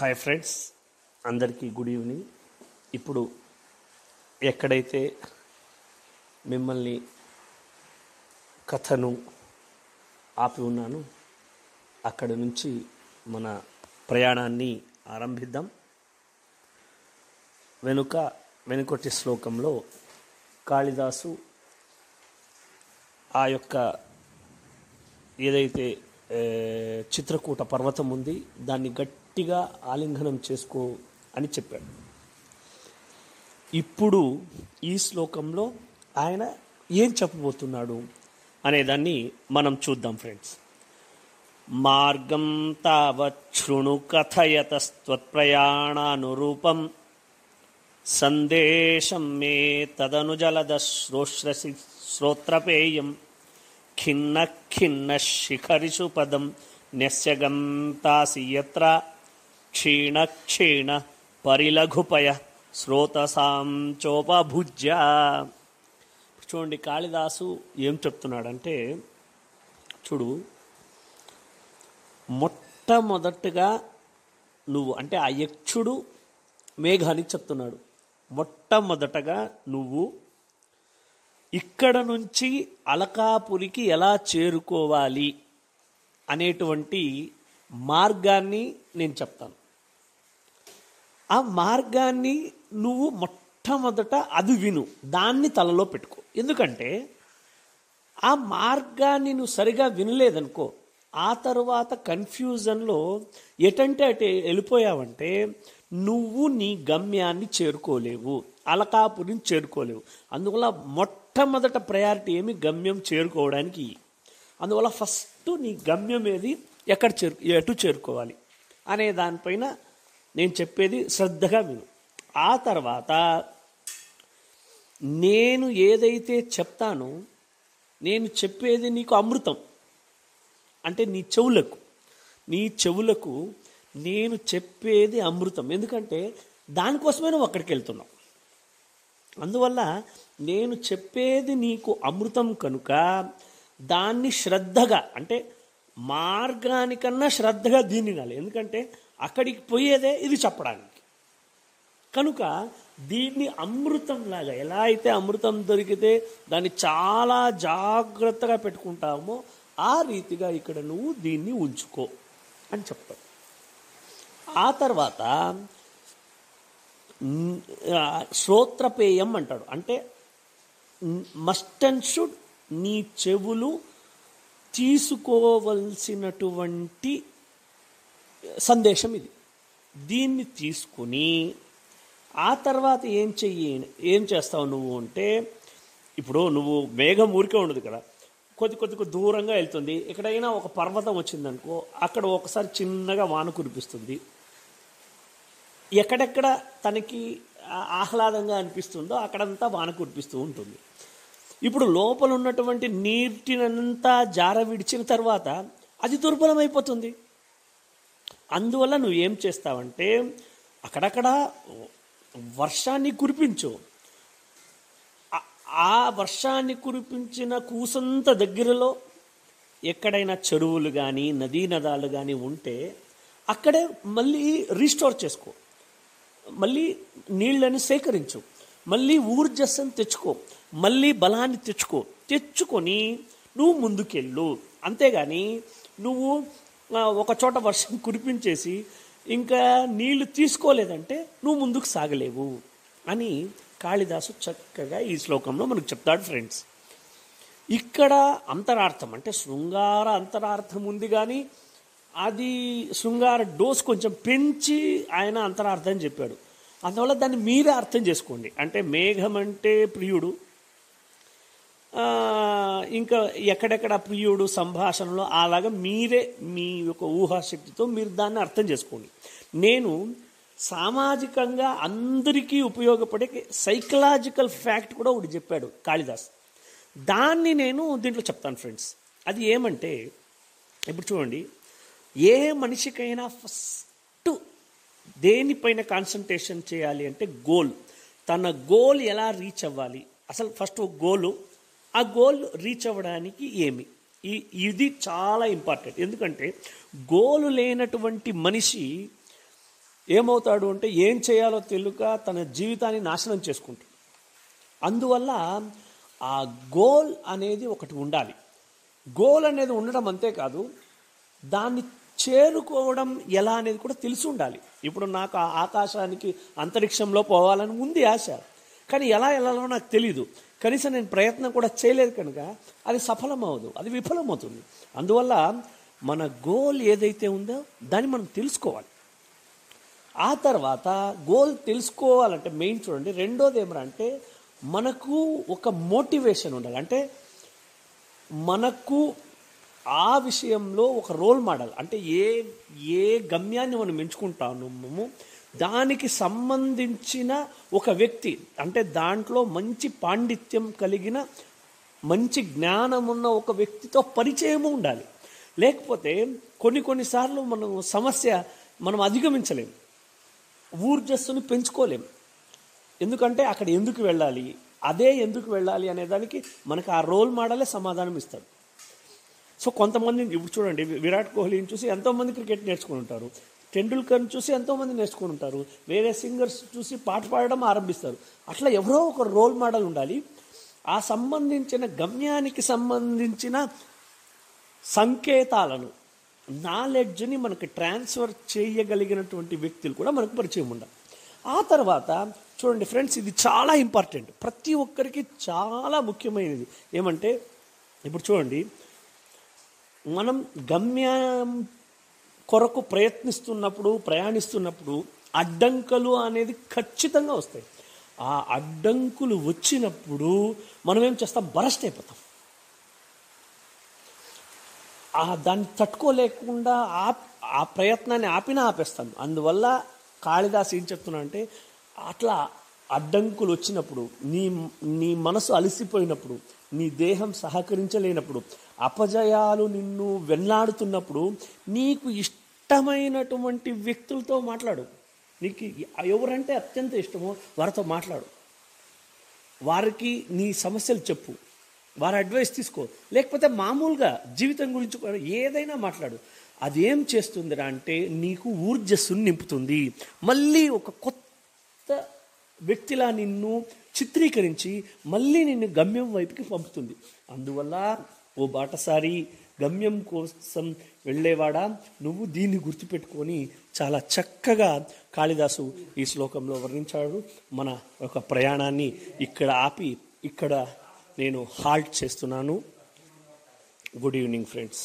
Hi friends అందరికీ good evening. ఇప్పుడు ఎక్కడైతే మిమ్మల్ని కథను ఆపి ఉన్నాను అక్కడ నుంచి మన ప్రయాణాన్ని ఆరంభిద్దాం. వెనుక వెనుకటి శ్లోకంలో కాళిదాసు ఆ యొక్క ఏదైతే చిత్రకూట పర్వతం ఉంది దాన్ని గట్టిగా ఆలింగనం చేసుకో అని చెప్పాడు. ఇప్పుడు ఈ శ్లోకంలో ఆయన ఏం చెప్పబోతున్నాడు అనేదాన్ని మనం చూద్దాం ఫ్రెండ్స్. మార్గం తావత్ కథయతస్త్వత్ప్రయాణానురూపం సందేశం మే తదనుజలద శ్రోశ్రసి శ్రోత్రపేయం ఖిన్న ఖిన్న శిఖరిషు పదం న్యస్యగంతాసి యత్ర క్షీణ క్షీణ పరిలఘుపయ శ్రోతసాంచోపభుజ్య చూడండి కాళిదాసు ఏం చెప్తున్నాడంటే చూడు మొట్టమొదటగా నువ్వు అంటే ఆ యక్షుడు మేఘానికి చెప్తున్నాడు. మొట్టమొదటగా నువ్వు ఇక్కడ నుంచి అలకాపురికి ఎలా చేరుకోవాలి అనేటువంటి మార్గాన్ని నేను చెప్తాను. ఆ మార్గాన్ని నువ్వు మొట్టమొదట అది విను. దాన్ని తలలో పెట్టుకో. ఎందుకంటే ఆ మార్గాన్ని నువ్వు సరిగా వినలేదనుకో ఆ తర్వాత కన్ఫ్యూజన్లో ఎటంటే అటు వెళ్ళిపోయావంటే నువ్వు నీ గమ్యాన్ని చేరుకోలేవు అలకాపురిని చేరుకోలేవు. అందువల్ల మొట్టమొదట ప్రయారిటీ ఏమి? గమ్యం చేరుకోవడానికి. అందువల్ల ఫస్ట్ నీ గమ్యం ఏది? ఎక్కడ చేరు ఎటు చేరుకోవాలి? అనే దానిపైన నేను చెప్పేది శ్రద్ధగా విను. ఆ తర్వాత నేను ఏదైతే చెప్తానో నేను చెప్పేది నీకు అమృతం. అంటే నీ చెవులకు. నీ చెవులకు నేను చెప్పేది అమృతం. ఎందుకంటే దానికోసమే నువ్వు అక్కడికి వెళ్తున్నావు. అందువల్ల నేను చెప్పేది నీకు అమృతం కనుక దాన్ని శ్రద్ధగా అంటే మార్గానికన్నా శ్రద్ధగా దీన్ని వినాలి. ఎందుకంటే అక్కడికి పోయేదే ఇది చెప్పడానికి. కనుక దీన్ని అమృతంలాగా ఎలా అయితే అమృతం దొరికితే దాన్ని చాలా జాగ్రత్తగా పెట్టుకుంటామో ఆ రీతిగా ఇక్కడ నువ్వు దీన్ని ఉంచుకో అని చెప్తాడు ఆ తర్వాత శ్రోత్రపేయం అంటాడు. అంటే మస్ట్ అండ్ షుడ్ నీ చెవులు తీసుకోవలసినటువంటి సందేశం ఇది. దీన్ని తీసుకుని ఆ తర్వాత ఏం చెయ్యి ఏం చేస్తావు నువ్వు అంటే ఇప్పుడు నువ్వు మేఘం ఊరికే ఉండదు కదా కొద్ది కొద్ది దూరంగా వెళ్తుంది. ఎక్కడైనా ఒక పర్వతం వచ్చిందనుకో అక్కడ ఒకసారి చిన్నగా వాన కురిపిస్తుంది. ఎక్కడెక్కడ తనకి ఆహ్లాదంగా అనిపిస్తుందో అక్కడంతా వాన కురిపిస్తూ ఉంటుంది. ఇప్పుడు లోపల ఉన్నటువంటి నీటినంతా జార విడిచిన తర్వాత అది దుర్బలమైపోతుంది. అందువల్ల నువ్వు ఏం చేస్తావంటే అక్కడక్కడ వర్షాన్ని కురిపించు. ఆ- ఆ వర్షాన్ని కురిపించిన కూసంత దగ్గరలో ఎక్కడైనా చెరువులు కానీ నదీ నదాలు కానీ ఉంటే అక్కడే మళ్ళీ రీస్టోర్ చేసుకో. మళ్ళీ నీళ్ళని సేకరించు. మళ్ళీ ఊర్జస్సును తెచ్చుకో మళ్ళీ బలాన్ని తెచ్చుకో. తెచ్చుకొని నువ్వు ముందుకెళ్ళు. అంతేగాని నువ్వు ఒక చోట వర్షం కురిపించేసి ఇంకా నీళ్ళు తీసుకోలేదంటే నువ్వు ముందుకు సాగలేవు అని కాళిదాసు చక్కగా ఈ శ్లోకంలో మనకు చెప్తాడు ఫ్రెండ్స్. ఇక్కడ అంతరార్థం అంటే శృంగార అంతరార్థం ఉంది కానీ అది శృంగార డోస్ కొంచెం పెంచి ఆయన అంతరార్థం చెప్పాడు. అందువల్ల దాన్ని మీరే అర్థం చేసుకోండి. అంటే మేఘం అంటే ప్రియుడు ఇంకా ఎక్కడెక్కడ ప్రియుడు సంభాషణలో అలాగా మీరే మీ యొక్క ఊహాశక్తితో మీరు దాన్ని అర్థం చేసుకోండి. నేను సామాజికంగా అందరికీ ఉపయోగపడే సైకలాజికల్ ఫ్యాక్ట్ కూడా ఒకటి చెప్పాడు కాళిదాస్. దాన్ని నేను దీంట్లో చెప్తాను ఫ్రెండ్స్. అది ఏమంటే ఇప్పుడు చూడండి ఏ మనిషికైనా ఫస్ట్ దేనిపైన కాన్సన్ట్రేషన్ చేయాలి అంటే గోల్ తన గోల్ ఎలా రీచ్ అవ్వాలి? అసలు ఫస్ట్ ఒక గోలు ఆ గోల్ రీచ్ అవ్వడానికి ఏమి? ఈ ఇది చాలా ఇంపార్టెంట్ ఎందుకంటే గోలు లేనటువంటి మనిషి ఏమవుతాడు అంటే ఏం చేయాలో తెలియక తన జీవితాన్ని నాశనం చేసుకుంటాడు. అందువల్ల ఆ గోల్ అనేది ఒకటి ఉండాలి. గోల్ అనేది ఉండడం అంతేకాదు దాన్ని చేరుకోవడం ఎలా అనేది కూడా తెలిసి ఉండాలి. ఇప్పుడు నాకు ఆ ఆకాశానికి అంతరిక్షంలో పోవాలని ఉంది ఆశ. కానీ ఎలా వెళ్ళాలో నాకు తెలియదు కనీసం నేను ప్రయత్నం కూడా చేయలేదు కనుక అది సఫలమవదు అది విఫలమవుతుంది. అందువల్ల మన గోల్ ఏదైతే ఉందో దాన్ని మనం తెలుసుకోవాలి. ఆ తర్వాత గోల్ తెలుసుకోవాలంటే మెయిన్ చూడండి రెండోది అంటే మనకు ఒక మోటివేషన్ ఉండాలి. అంటే మనకు ఆ విషయంలో ఒక రోల్ మోడల్. అంటే ఏ ఏ గమ్యాన్ని మనం ఎంచుకుంటాము దానికి సంబంధించిన ఒక వ్యక్తి అంటే దాంట్లో మంచి పాండిత్యం కలిగిన మంచి జ్ఞానం ఉన్న ఒక వ్యక్తితో పరిచయము ఉండాలి. లేకపోతే కొన్ని కొన్నిసార్లు మనం సమస్య మనం అధిగమించలేము ఊర్జస్సును పెంచుకోలేము ఎందుకంటే అక్కడ ఎందుకు వెళ్ళాలి అదే ఎందుకు వెళ్ళాలి అనేదానికి మనకు ఆ రోల్ మోడలే సమాధానం ఇస్తాడు. సో కొంతమంది ఇప్పుడు చూడండి విరాట్ కోహ్లీని చూసి ఎంతోమంది క్రికెట్ నేర్చుకుని ఉంటారు టెండూల్కర్ని చూసి ఎంతోమంది నేర్చుకుని ఉంటారు వేరే సింగర్స్ చూసి పాట పాడడం ఆరంభిస్తారు. అట్లా ఎవరో ఒక రోల్ మోడల్ ఉండాలి. ఆ సంబంధించిన గమ్యానికి సంబంధించిన సంకేతాలను నాలెడ్జ్ని మనకి ట్రాన్స్ఫర్ చేయగలిగినటువంటి వ్యక్తులు కూడా మనకు పరిచయం ఉండాలి. ఆ తర్వాత చూడండి ఫ్రెండ్స్ ఇది చాలా ఇంపార్టెంట్. ప్రతి ఒక్కరికి చాలా ముఖ్యమైనది. ఏమంటే ఇప్పుడు చూడండి మనం గమ్యం కొరకు ప్రయత్నిస్తున్నప్పుడు ప్రయాణిస్తున్నప్పుడు అడ్డంకులు అనేది ఖచ్చితంగా వస్తాయి. ఆ అడ్డంకులు వచ్చినప్పుడు మనం ఏం చేస్తాం? బరస్ట్ అయిపోతాం. ఆ దాన్ని తట్టుకోలేకుండా ఆ ఆ ప్రయత్నాన్ని ఆపినా ఆపేస్తాం. అందువల్ల కాళిదాస్ ఏం చెప్తున్నా అంటే అట్లా అడ్డంకులు వచ్చినప్పుడు నీ నీ మనసు అలసిపోయినప్పుడు నీ దేహం సహకరించలేనప్పుడు అపజయాలు నిన్ను వెన్నాడుతున్నప్పుడు నీకు ఇష్టమైనటువంటి వ్యక్తులతో మాట్లాడు. నీకు ఎవరంటే అత్యంత ఇష్టమో వారితో మాట్లాడు. వారికి నీ సమస్యలు చెప్పు. వారి అడ్వైస్ తీసుకో. లేకపోతే మామూలుగా జీవితం గురించి ఏదైనా మాట్లాడు. అదేం చేస్తుందిరా అంటే నీకు ఊర్జస్సును నింపుతుంది. మళ్ళీ ఒక కొత్త వ్యక్తిలా నిన్ను చిత్రీకరించి మళ్ళీ నిన్ను గమ్యం వైపుకి పంపుతుంది. అందువల్ల ఓ బాటసారి గమ్యం కోసం వెళ్ళేవాడా? నువ్వు దీన్ని గుర్తుపెట్టుకొని చాలా చక్కగా కాళిదాసు ఈ శ్లోకంలో వర్ణించాడు. మన ఒక ప్రయాణాన్ని ఇక్కడ ఆపి ఇక్కడ నేను హాల్ట్ చేస్తున్నాను. Good evening friends.